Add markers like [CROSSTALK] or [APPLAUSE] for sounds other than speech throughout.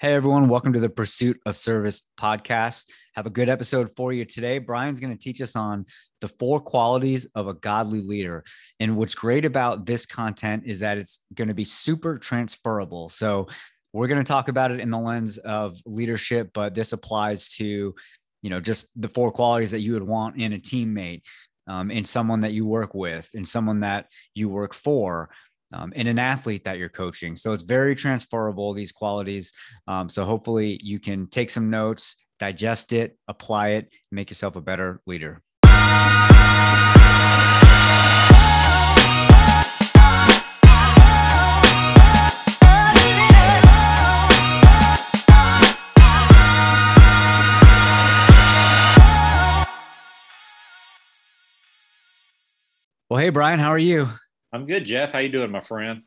Hey everyone, welcome to the Pursuit of Service podcast. Have a good episode for you today. Brian's going to teach us on the four qualities of a godly leader. And what's great about this content is that it's going to be super transferable. So, we're going to talk about it in the lens of leadership, but this applies to, you know, just the four qualities that you would want in a teammate, um, in someone that you work with, in someone that you work for um, and an athlete that you're coaching. So it's very transferable, these qualities. Um, so hopefully you can take some notes, digest it, apply it, make yourself a better leader. Well, hey, Brian, how are you? I'm good, Jeff. How you doing, my friend?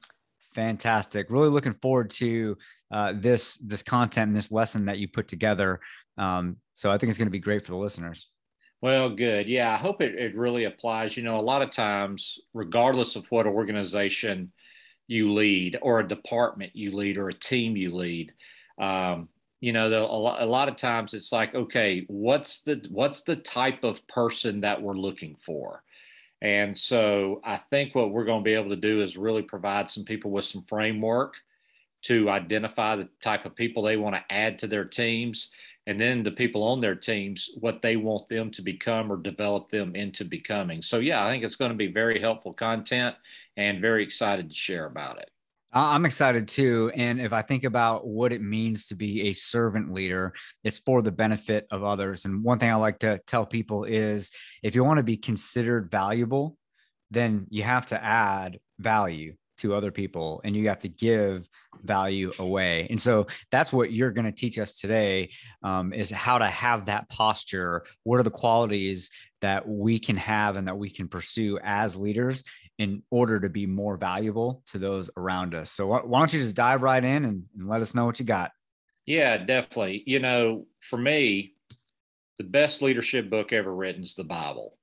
Fantastic. Really looking forward to uh, this this content and this lesson that you put together. Um, so I think it's going to be great for the listeners. Well, good. Yeah, I hope it, it really applies. You know, a lot of times, regardless of what organization you lead, or a department you lead, or a team you lead, um, you know, the, a, lot, a lot of times it's like, okay, what's the what's the type of person that we're looking for? And so I think what we're going to be able to do is really provide some people with some framework to identify the type of people they want to add to their teams and then the people on their teams what they want them to become or develop them into becoming. So yeah, I think it's going to be very helpful content and very excited to share about it. I'm excited too. And if I think about what it means to be a servant leader, it's for the benefit of others. And one thing I like to tell people is if you want to be considered valuable, then you have to add value to other people and you have to give value away and so that's what you're going to teach us today um, is how to have that posture what are the qualities that we can have and that we can pursue as leaders in order to be more valuable to those around us. So why don't you just dive right in and, and let us know what you got? Yeah definitely. You know for me the best leadership book ever written is the bible.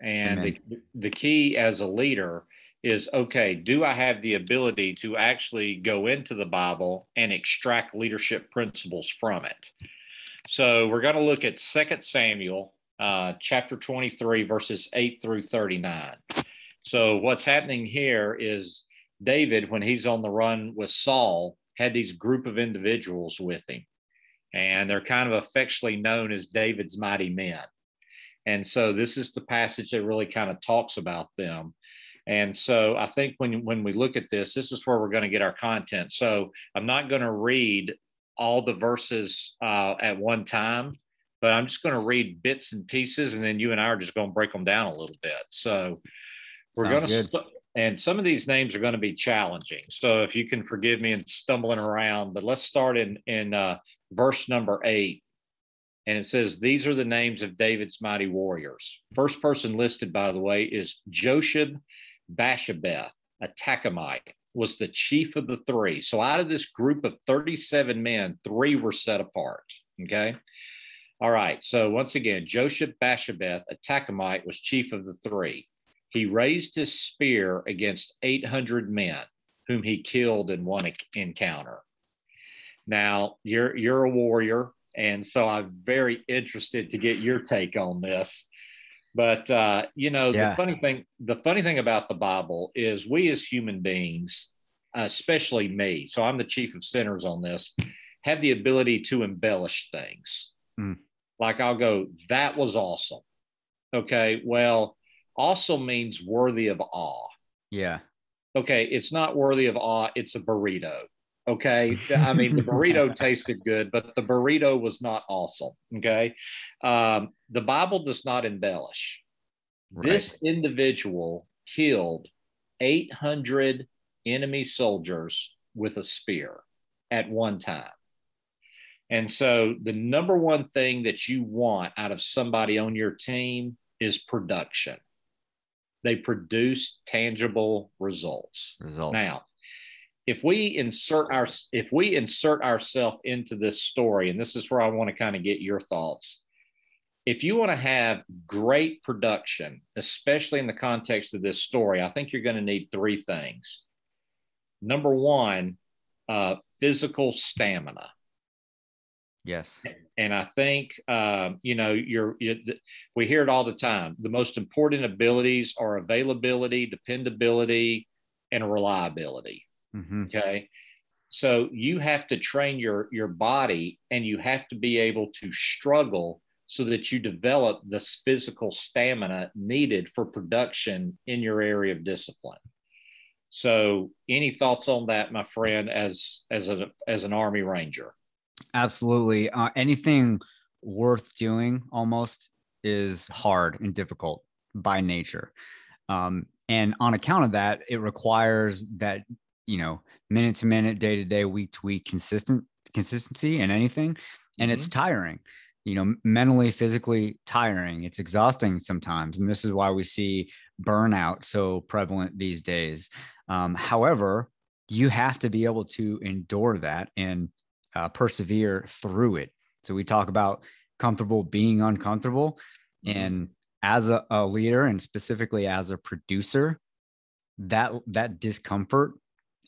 And the, the key as a leader is okay, do I have the ability to actually go into the Bible and extract leadership principles from it? So we're going to look at Second Samuel uh, chapter 23, verses 8 through 39. So what's happening here is David, when he's on the run with Saul, had these group of individuals with him. And they're kind of affectionately known as David's mighty men. And so this is the passage that really kind of talks about them. And so I think when, when we look at this, this is where we're going to get our content. So I'm not going to read all the verses uh, at one time, but I'm just going to read bits and pieces, and then you and I are just going to break them down a little bit. So we're going to, st- and some of these names are going to be challenging. So if you can forgive me in stumbling around, but let's start in in uh, verse number eight. And it says, These are the names of David's mighty warriors. First person listed, by the way, is Josheb Bashabeth, a Tahkemonite, was the chief of the three. So out of this group of 37 men, three were set apart. Okay. All right. So once again, Josheb Bashabeth, a Tahkemonite, was chief of the three. He raised his spear against 800 men, whom he killed in one encounter. Now, you're, you're a warrior, and so I'm very interested to get your [LAUGHS] take on this. But uh, you know, yeah. the funny thing, the funny thing about the Bible is we as human beings, especially me, so I'm the chief of sinners on this, have the ability to embellish things. Mm. Like I'll go, that was awesome. Okay, well, awesome means worthy of awe. Yeah. Okay, it's not worthy of awe, it's a burrito. Okay. I mean, the burrito [LAUGHS] tasted good, but the burrito was not awesome. Okay. Um, the Bible does not embellish. Right. This individual killed 800 enemy soldiers with a spear at one time. And so, the number one thing that you want out of somebody on your team is production. They produce tangible results. Results. Now, if we insert our if we insert ourselves into this story and this is where i want to kind of get your thoughts if you want to have great production especially in the context of this story i think you're going to need three things number one uh, physical stamina Yes. And I think, um, you know, you're, you, we hear it all the time. The most important abilities are availability, dependability, and reliability. Mm-hmm. Okay. So you have to train your, your body and you have to be able to struggle so that you develop the physical stamina needed for production in your area of discipline. So, any thoughts on that, my friend, as as a as an Army Ranger? Absolutely. Uh, anything worth doing almost is hard and difficult by nature. Um, and on account of that, it requires that, you know, minute to minute, day to day, week to week, consistent consistency in anything. And mm-hmm. it's tiring, you know, mentally, physically tiring. It's exhausting sometimes. And this is why we see burnout so prevalent these days. Um, however, you have to be able to endure that and uh, persevere through it. So we talk about comfortable being uncomfortable. Mm-hmm. And as a, a leader and specifically as a producer, that that discomfort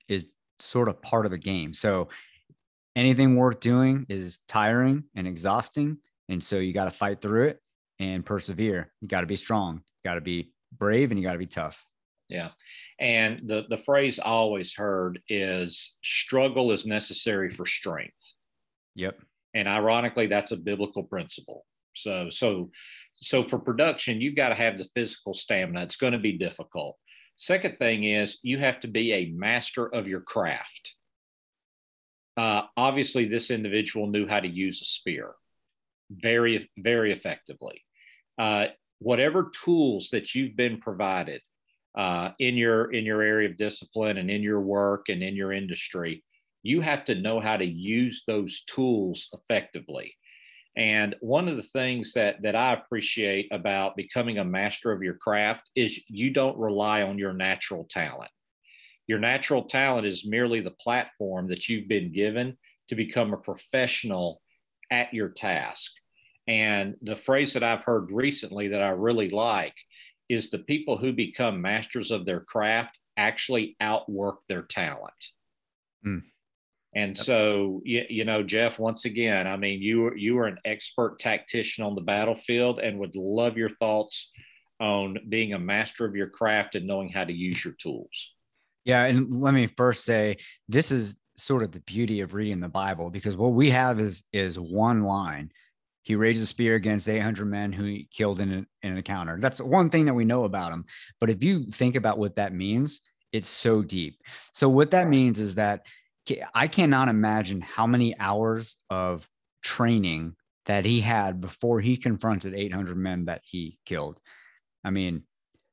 is sort of part of the game. So anything worth doing is tiring and exhausting. And so you got to fight through it and persevere. You got to be strong, you got to be brave, and you got to be tough. Yeah. And the, the phrase I always heard is struggle is necessary for strength. Yep. And ironically, that's a biblical principle. So, so, so for production, you've got to have the physical stamina. It's going to be difficult. Second thing is you have to be a master of your craft. Uh, obviously, this individual knew how to use a spear very, very effectively. Uh, whatever tools that you've been provided, uh, in your in your area of discipline and in your work and in your industry you have to know how to use those tools effectively. And one of the things that that i appreciate about becoming a master of your craft is you don't rely on your natural talent. Your natural talent is merely the platform that you've been given to become a professional at your task. And the phrase that i've heard recently that i really like is the people who become masters of their craft actually outwork their talent. Mm. And so, you, you know, Jeff, once again, I mean, you you are an expert tactician on the battlefield, and would love your thoughts on being a master of your craft and knowing how to use your tools. Yeah, and let me first say this is sort of the beauty of reading the Bible because what we have is is one line he raised a spear against 800 men who he killed in, a, in an encounter. That's one thing that we know about him. But if you think about what that means, it's so deep. So, what that means is that I cannot imagine how many hours of training that he had before he confronted 800 men that he killed. I mean,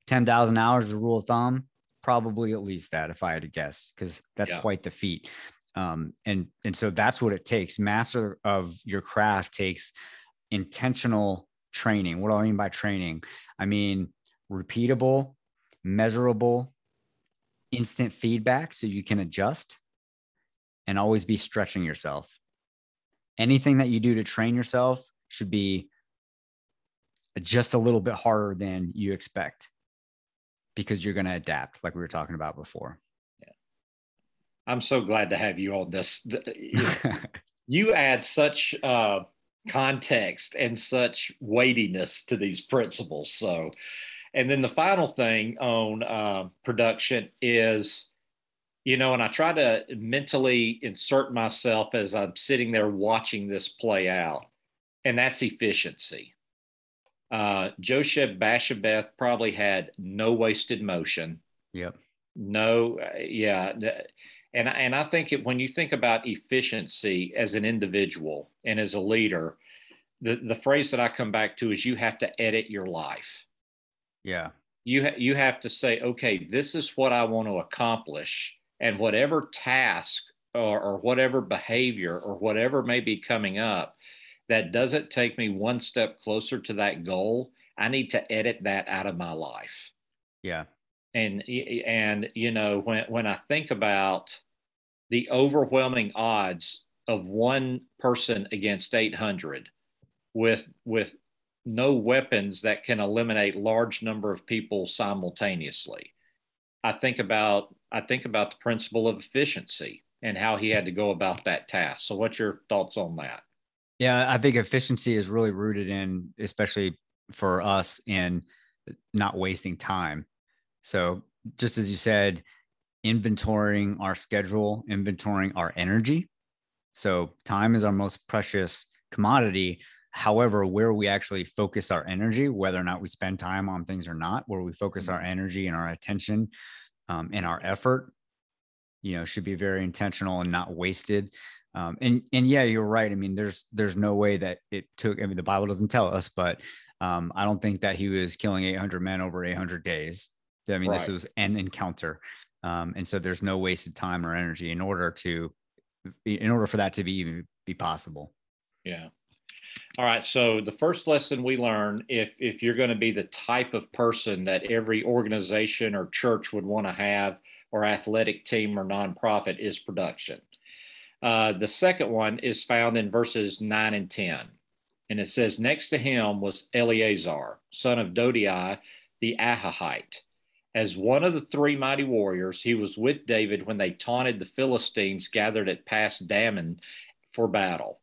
10,000 hours is a rule of thumb, probably at least that if I had to guess, because that's yeah. quite the feat. Um, and and so that's what it takes. Master of your craft takes intentional training. What do I mean by training? I mean repeatable, measurable, instant feedback so you can adjust and always be stretching yourself. Anything that you do to train yourself should be just a little bit harder than you expect because you're going to adapt, like we were talking about before. I'm so glad to have you on this. [LAUGHS] you add such uh, context and such weightiness to these principles. So, and then the final thing on uh, production is, you know, and I try to mentally insert myself as I'm sitting there watching this play out, and that's efficiency. Uh, Josheb Basshebeth probably had no wasted motion. Yep. No, uh, yeah. And, and I think it, when you think about efficiency as an individual and as a leader, the, the phrase that I come back to is you have to edit your life. Yeah. You, ha- you have to say, okay, this is what I want to accomplish. And whatever task or, or whatever behavior or whatever may be coming up that doesn't take me one step closer to that goal, I need to edit that out of my life. Yeah. And, and, you know, when, when I think about the overwhelming odds of one person against 800 with with no weapons that can eliminate large number of people simultaneously. I think about I think about the principle of efficiency and how he had to go about that task. So what's your thoughts on that? Yeah, I think efficiency is really rooted in, especially for us, in not wasting time. So, just as you said, inventorying our schedule, inventorying our energy. So, time is our most precious commodity. However, where we actually focus our energy, whether or not we spend time on things or not, where we focus mm-hmm. our energy and our attention um, and our effort, you know, should be very intentional and not wasted. Um, and and yeah, you're right. I mean, there's there's no way that it took. I mean, the Bible doesn't tell us, but um, I don't think that he was killing 800 men over 800 days. I mean, right. this was an encounter, um, and so there's no wasted time or energy in order to, in order for that to be even be possible. Yeah. All right. So the first lesson we learn, if if you're going to be the type of person that every organization or church would want to have, or athletic team or nonprofit, is production. Uh, the second one is found in verses nine and ten, and it says, "Next to him was Eleazar, son of Dodai, the Ahohite." As one of the three mighty warriors, he was with David when they taunted the Philistines gathered at Pas Dammim for battle.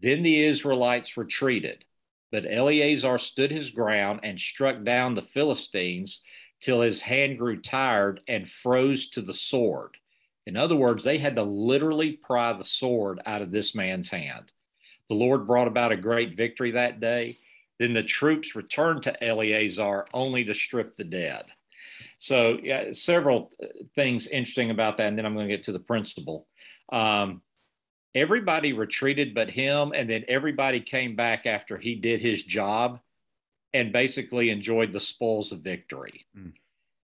Then the Israelites retreated, but Eleazar stood his ground and struck down the Philistines till his hand grew tired and froze to the sword. In other words, they had to literally pry the sword out of this man's hand. The Lord brought about a great victory that day. Then the troops returned to Eleazar only to strip the dead. So, yeah, several things interesting about that. And then I'm going to get to the principle. Um, everybody retreated but him and then everybody came back after he did his job and basically enjoyed the spoils of victory mm.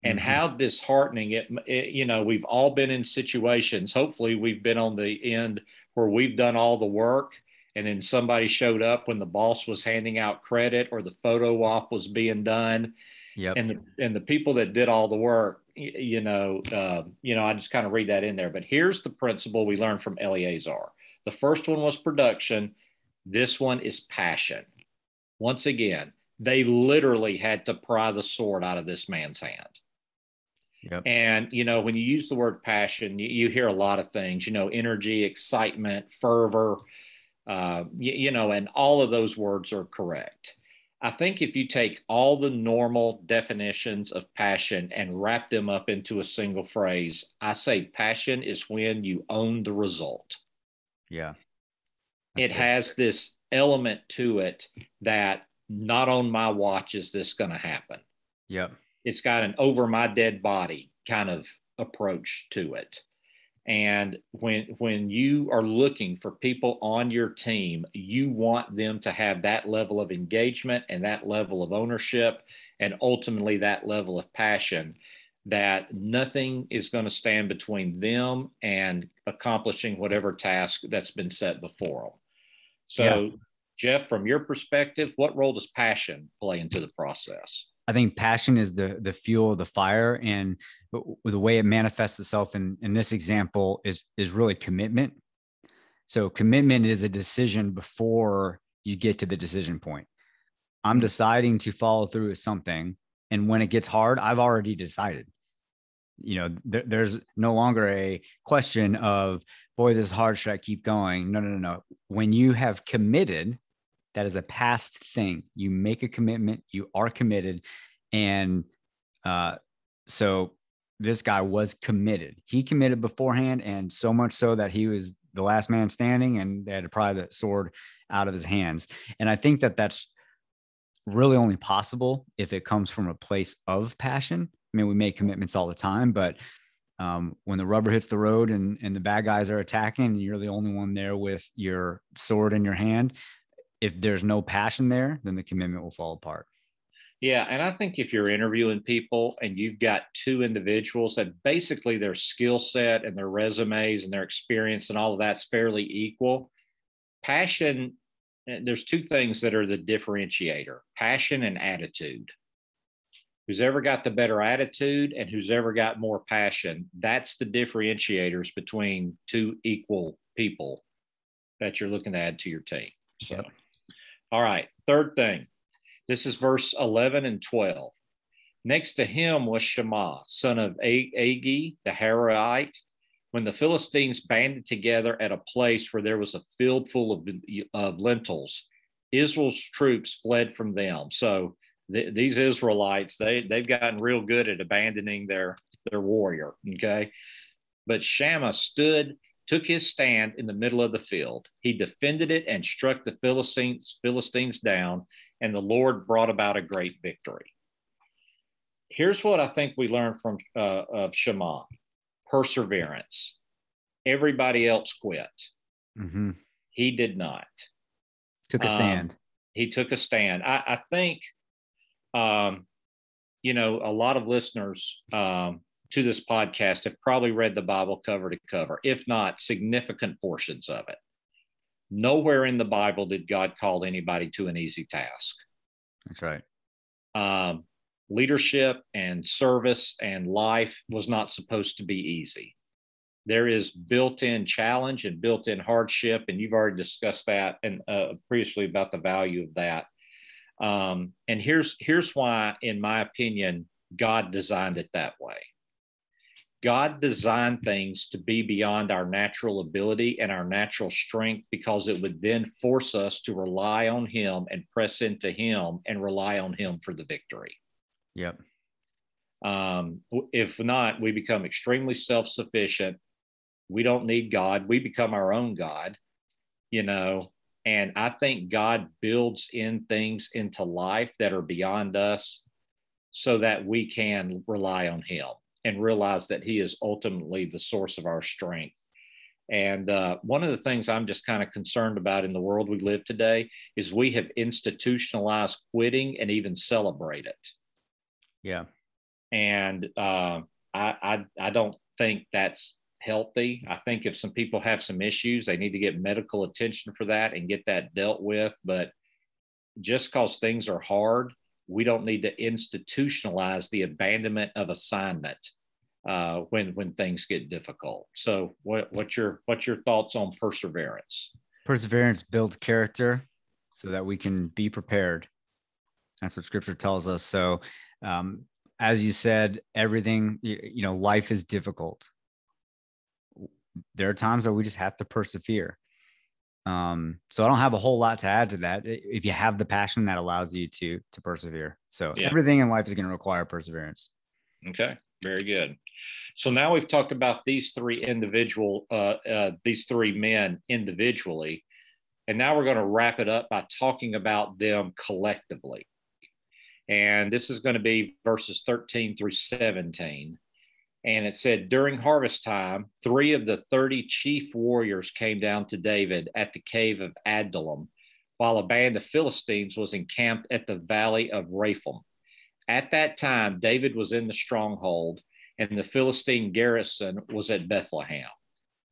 and mm-hmm. how disheartening it, it, you know we've all been in situations hopefully we've been on the end where we've done all the work and then somebody showed up when the boss was handing out credit or the photo op was being done yep. and the and the people that did all the work you know, uh, you know, I just kind of read that in there. But here's the principle we learned from Eleazar. The first one was production. This one is passion. Once again, they literally had to pry the sword out of this man's hand. Yep. And you know, when you use the word passion, you, you, hear a lot of things. You know, energy, excitement, fervor. Uh, you, you know, and all of those words are correct. I think if you take all the normal definitions of passion and wrap them up into a single phrase, I say passion is when you own the result. Yeah. It good. has this element to it that not on my watch is this going to happen. Yep. It's got an over my dead body kind of approach to it. And when when you are looking for people on your team, you want them to have that level of engagement and that level of ownership and ultimately that level of passion that nothing is going to stand between them and accomplishing whatever task that's been set before them. So, yeah. Jeff, from your perspective, what role does passion play into the process? I think passion is the the fuel of the fire, and the way it manifests itself in in this example is is really commitment. So commitment is a decision before you get to the decision point. I'm hmm. deciding to follow through with something, and when it gets hard, I've already decided. You know, th- there's no longer a question of, boy, this is hard. Should I keep going? No, no, no, no. When you have committed, that is a past thing. You make a commitment, you are committed. And uh, so this guy was committed. He committed beforehand, and so much so that he was the last man standing and they had to pry the sword out of his hands. And I think that that's really only possible if it comes from a place of passion. I mean, we make commitments all the time, but um, when the rubber hits the road and, and the bad guys are attacking and you're the only one there with your sword in your hand, if there's no passion there, then the commitment will fall apart. Yeah, and I think if you're interviewing people and you've got two individuals that basically their skill set and their resumes and their experience and all of that's fairly equal, passion, eh, there's two things that are the differentiator passion and attitude. Who's ever got the better attitude and who's ever got more passion, that's the differentiators between two equal people that you're looking to add to your team. So. Yep. All right. Third thing. This is verse 11 and 12. Next to him was Shammah, son of Agee, the Harite, when the Philistines banded together at a place where there was a field full of, of lentils, Israel's troops fled from them. So th- these Israelites, they, they've gotten real good at abandoning their, their warrior. Okay. But Shammah stood, took his stand in the middle of the field. He defended it and struck the Philistines, Philistines down, and the Lord brought about a great victory. Here's what I think we learned from uh, of Shammah perseverance. Everybody else quit. Mm-hmm. He did not. Took a um, stand. Um, he took a stand. I, I think, um, you know, a lot of listeners um, to this podcast have probably read the Bible cover to cover, if not significant portions of it. Nowhere in the Bible did God call anybody to an easy task. That's right. Um, leadership and service and life was not supposed to be easy. There is built in challenge and built in hardship. And you've already discussed that and uh, previously about the value of that. Um, and here's, here's why, in my opinion, God designed it that way. God designed things to be beyond our natural ability and our natural strength because it would then force us to rely on Him and press into Him and rely on Him for the victory. Yep. Um, if not, we become extremely self sufficient. We don't need God. We become our own God, you know. And I think God builds in things into life that are beyond us so that we can rely on Him and realize that He is ultimately the source of our strength. And uh, one of the things I'm just kind of concerned about in the world we live today is we have institutionalized quitting and even celebrate it. Yeah. And uh, I, I, I don't think that's healthy. I think if some people have some issues, they need to get medical attention for that and get that dealt with. But just because things are hard, we don't need to institutionalize the abandonment of assignment uh, when when things get difficult. So, what, what's your what's your thoughts on perseverance? Perseverance builds character so that we can be prepared. That's what Scripture tells us. So, um, as you said, everything, you, you know, life is difficult. There are times that we just have to persevere. Um, so I don't have a whole lot to add to that. If you have the passion that allows you to to persevere, so yeah. everything in life is going to require perseverance. Okay, very good. So now we've talked about these three individual, uh, uh, these three men individually, and now we're going to wrap it up by talking about them collectively. And this is going to be verses 13 through 17. And it said, During harvest time, three of the 30 chief warriors came down to David at the cave of Adullam, while a band of Philistines was encamped at the valley of Rephaim. At that time, David was in the stronghold, and the Philistine garrison was at Bethlehem.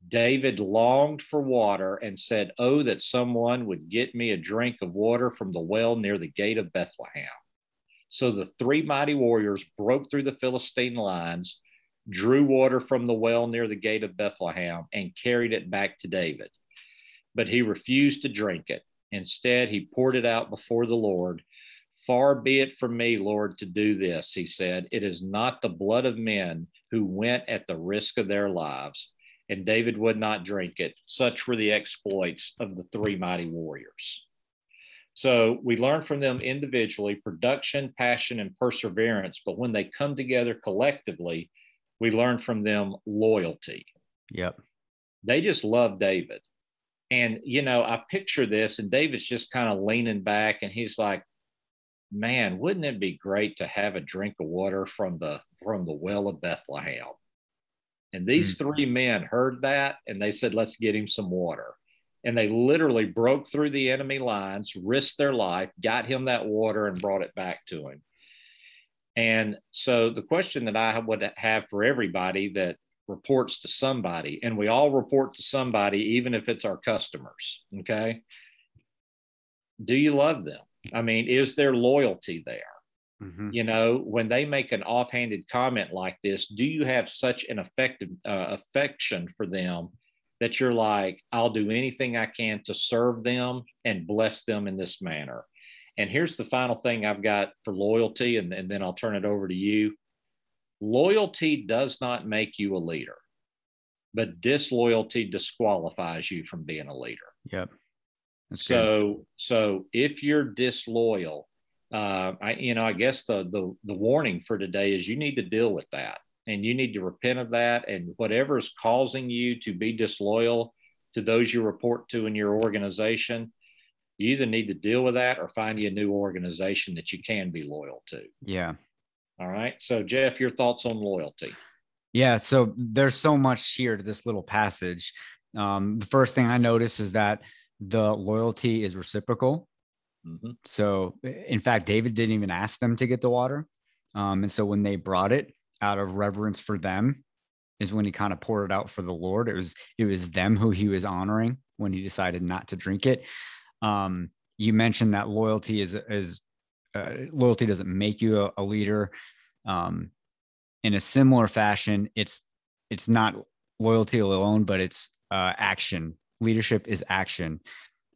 David longed for water and said, Oh, that someone would get me a drink of water from the well near the gate of Bethlehem. So the three mighty warriors broke through the Philistine lines, drew water from the well near the gate of Bethlehem, and carried it back to David. But he refused to drink it. Instead, he poured it out before the Lord. Far be it from me, Lord, to do this, he said. It is not the blood of men who went at the risk of their lives. And David would not drink it. Such were the exploits of the three mighty warriors. So we learn from them individually production, passion, and perseverance. But when they come together collectively, we learn from them loyalty. Yep. They just love David. And, you know, I picture this, and David's just kind of leaning back and he's like, man, wouldn't it be great to have a drink of water from the from the well of Bethlehem? And these mm-hmm. three men heard that and they said, let's get him some water and they literally broke through the enemy lines, risked their life, got him that water, and brought it back to him. And so, the question that I would have for everybody that reports to somebody, and we all report to somebody, even if it's our customers, okay? Do you love them? I mean, is there loyalty there? Mm-hmm. You know, when they make an offhanded comment like this, do you have such an effective uh, affection for them that you're like, I'll do anything I can to serve them and bless them in this manner. And here's the final thing I've got for loyalty, and, and then I'll turn it over to you. Loyalty does not make you a leader. but disloyalty disqualifies you from being a leader. Yep. That's so good. so if you're disloyal, uh, I you know I guess the the the warning for today is you need to deal with that and you need to repent of that and whatever is causing you to be disloyal to those you report to in your organization you either need to deal with that or find you a new organization that you can be loyal to. Yeah. All right. So jeff your thoughts on loyalty? Yeah so there's so much here to this little passage. Um, the first thing i notice is that the loyalty is reciprocal. Mm-hmm. so in fact david didn't even ask them to get the water. Um, and so when they brought it out of reverence for them is when he kind of poured it out for the Lord. It was it was them who he was honoring when he decided not to drink it. Um, you mentioned that loyalty is is uh, loyalty doesn't make you a, a leader. Um, in a similar fashion, it's it's not loyalty alone, but it's uh, action. Leadership is action.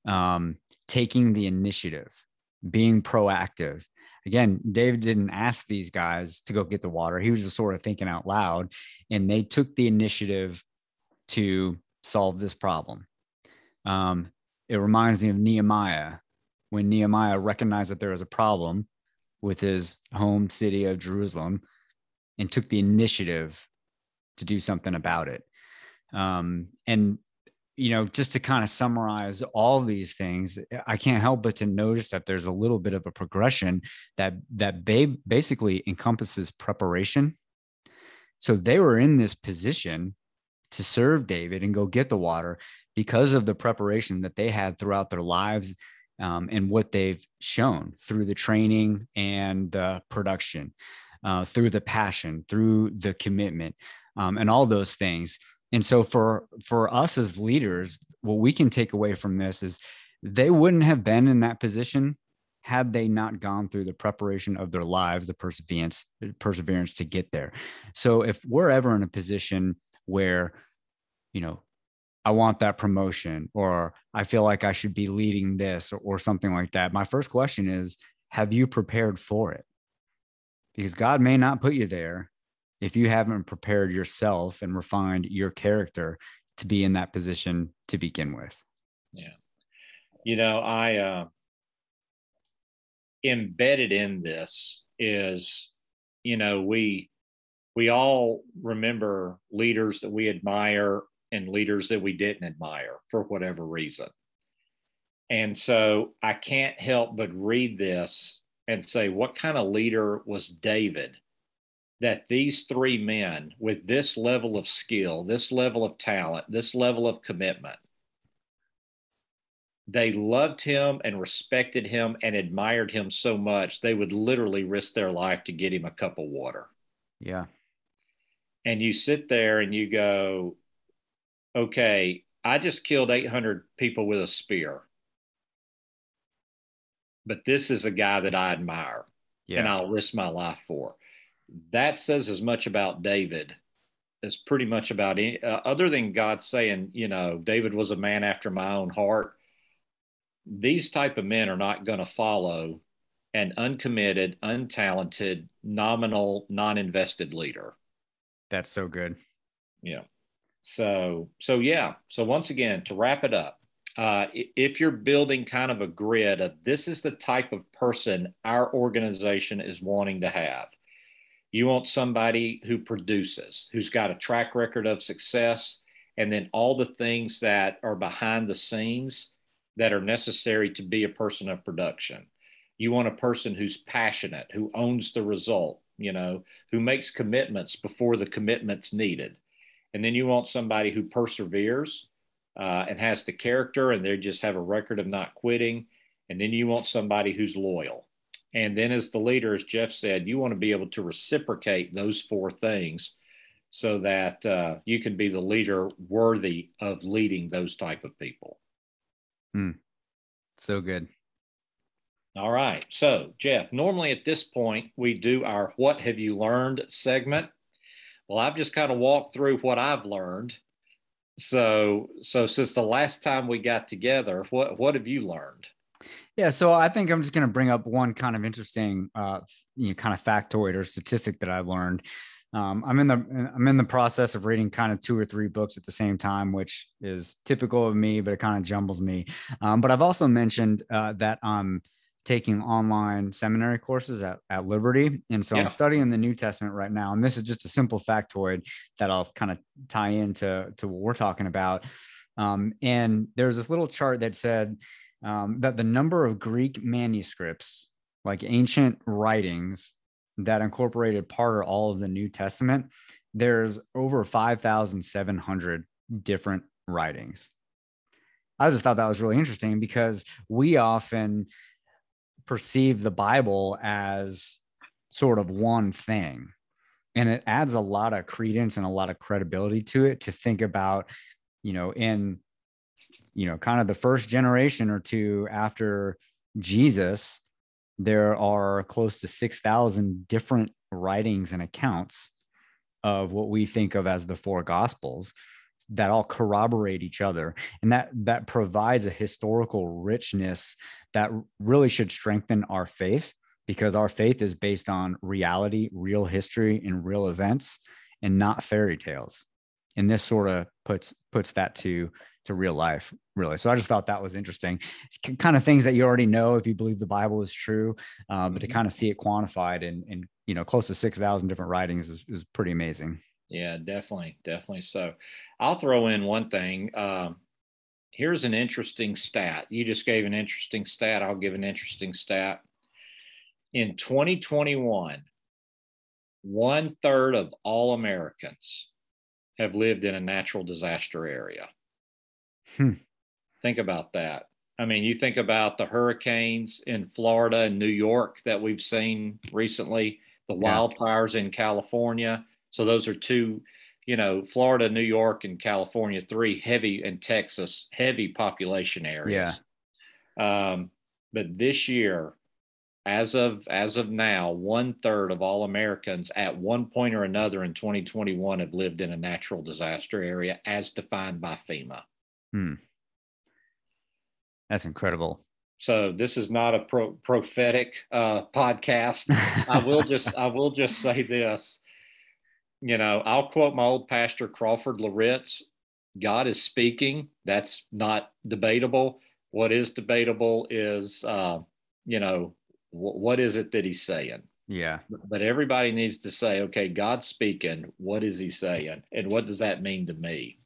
Um, taking the initiative, being proactive, again, David didn't ask these guys to go get the water. He was just sort of thinking out loud, and they took the initiative to solve this problem. Um, it reminds me of Nehemiah when Nehemiah recognized that there was a problem with his home city of Jerusalem and took the initiative to do something about it. Um, and you know, just to kind of summarize all these things, I can't help but to notice that there's a little bit of a progression that that they basically encompasses preparation. So they were in this position to serve David and go get the water because of the preparation that they had throughout their lives um, and what they've shown through the training and the production, uh, through the passion, through the commitment, um, and all those things. And so for for us as leaders what we can take away from this is they wouldn't have been in that position had they not gone through the preparation of their lives the perseverance perseverance to get there. So if we're ever in a position where you know i want that promotion or i feel like i should be leading this or, or something like that my first question is have you prepared for it because god may not put you there if you haven't prepared yourself and refined your character to be in that position to begin with. Yeah. You know, I uh, embedded in this is, you know, we we all remember leaders that we admire and leaders that we didn't admire for whatever reason. And so I can't help but read this and say, what kind of leader was David that these three men, with this level of skill, this level of talent, this level of commitment, they loved him and respected him and admired him so much, they would literally risk their life to get him a cup of water. Yeah. And you sit there and you go, okay, I just killed 800 people with a spear. But this is a guy that I admire yeah. and I'll risk my life for that says as much about David as pretty much about any, uh, other than God saying, you know, David was a man after my own heart. These type of men are not going to follow an uncommitted, untalented, nominal, non-invested leader. That's so good. Yeah. So, so yeah. So once again, to wrap it up, uh, if you're building kind of a grid of this is the type of person our organization is wanting to have, you want somebody who produces, who's got a track record of success, and then all the things that are behind the scenes that are necessary to be a person of production. You want a person who's passionate, who owns the result, you know, who makes commitments before the commitment's needed. And then you want somebody who perseveres uh, and has the character and they just have a record of not quitting. And then you want somebody who's loyal. And then, as the leader, as Jeff said, you want to be able to reciprocate those four things so that uh, you can be the leader worthy of leading those type of people. Hmm. So good. All right. So, Jeff, normally at this point, we do our What Have You Learned segment. Well, I've just kind of walked through what I've learned. So, so since the last time we got together, what, what have you learned? Yeah, so I think I'm just going to bring up one kind of interesting, uh, you know, kind of factoid or statistic that I've learned. um, I'm in the I'm in the process of reading kind of two or three books at the same time, which is typical of me, but it kind of jumbles me. Um, but I've also mentioned uh, that I'm taking online seminary courses at, at Liberty, and so yeah. I'm studying the New Testament right now. And this is just a simple factoid that I'll kind of tie into to what we're talking about. Um, and there's this little chart that said um, that the number of Greek manuscripts, like ancient writings that incorporated part or all of the New Testament, there's over 5,700 different writings. I just thought that was really interesting because we often perceive the Bible as sort of one thing. And it adds a lot of credence and a lot of credibility to it to think about, you know, in, you know, kind of the first generation or two after Jesus, there are close to 6,000 different writings and accounts of what we think of as the four gospels that all corroborate each other. And that that provides a historical richness that really should strengthen our faith because our faith is based on reality real history and real events and not fairy tales. And this sort of puts puts that to to real life really. So i just thought that was interesting. Kind of things that you already know if you believe the bible is true uh, but to mm-hmm. kind of see it quantified in in you know close to 6000 different writings is, is pretty amazing yeah definitely definitely so i'll throw in one thing um, here's an interesting stat you just gave an interesting stat i'll give an interesting stat in 2021 one third of all americans have lived in a natural disaster area Hmm. Think about that. I mean, you think about the hurricanes in Florida and New York that we've seen recently, the wildfires in California. So those are two, you know, Florida, New York, and California, three heavy, and Texas, heavy population areas. Yeah. Um, but this year, as of as of now, one third of all Americans at one point or another in 2021 have lived in a natural disaster area as defined by FEMA. Hmm. That's incredible. So this is not a pro- prophetic uh, podcast. [LAUGHS] I will just I will just say this. You know, I'll quote my old pastor Crawford Loritts. God is speaking. That's not debatable. What is debatable is, uh, you know, w- what is it that he's saying? Yeah. But everybody needs to say, okay, God's speaking. What is he saying? And what does that mean to me?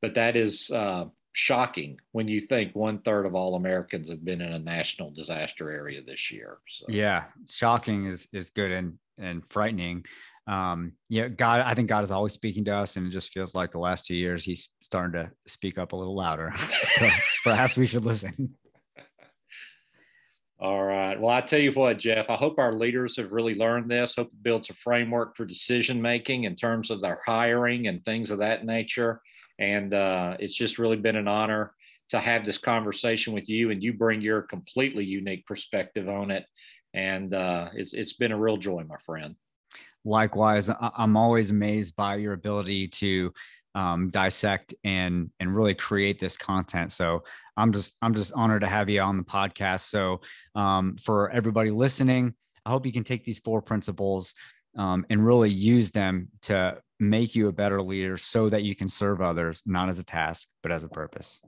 But that is uh, shocking when you think one third of all Americans have been in a national disaster area this year. So. Yeah, shocking is is good and and frightening. Um, yeah, God, I think God is always speaking to us, and it just feels like the last two years He's starting to speak up a little louder. [LAUGHS] so perhaps we should listen. All right. Well, I tell you what, Jeff, I hope our leaders have really learned this. Hope it builds a framework for decision making in terms of their hiring and things of that nature. And uh, it's just really been an honor to have this conversation with you, and you bring your completely unique perspective on it. And uh, it's it's been a real joy, my friend. Likewise, I'm always amazed by your ability to um, dissect and and really create this content. So I'm just I'm just honored to have you on the podcast. So um, for everybody listening, I hope you can take these four principles um, and really use them to make you a better leader so that you can serve others, not as a task, but as a purpose.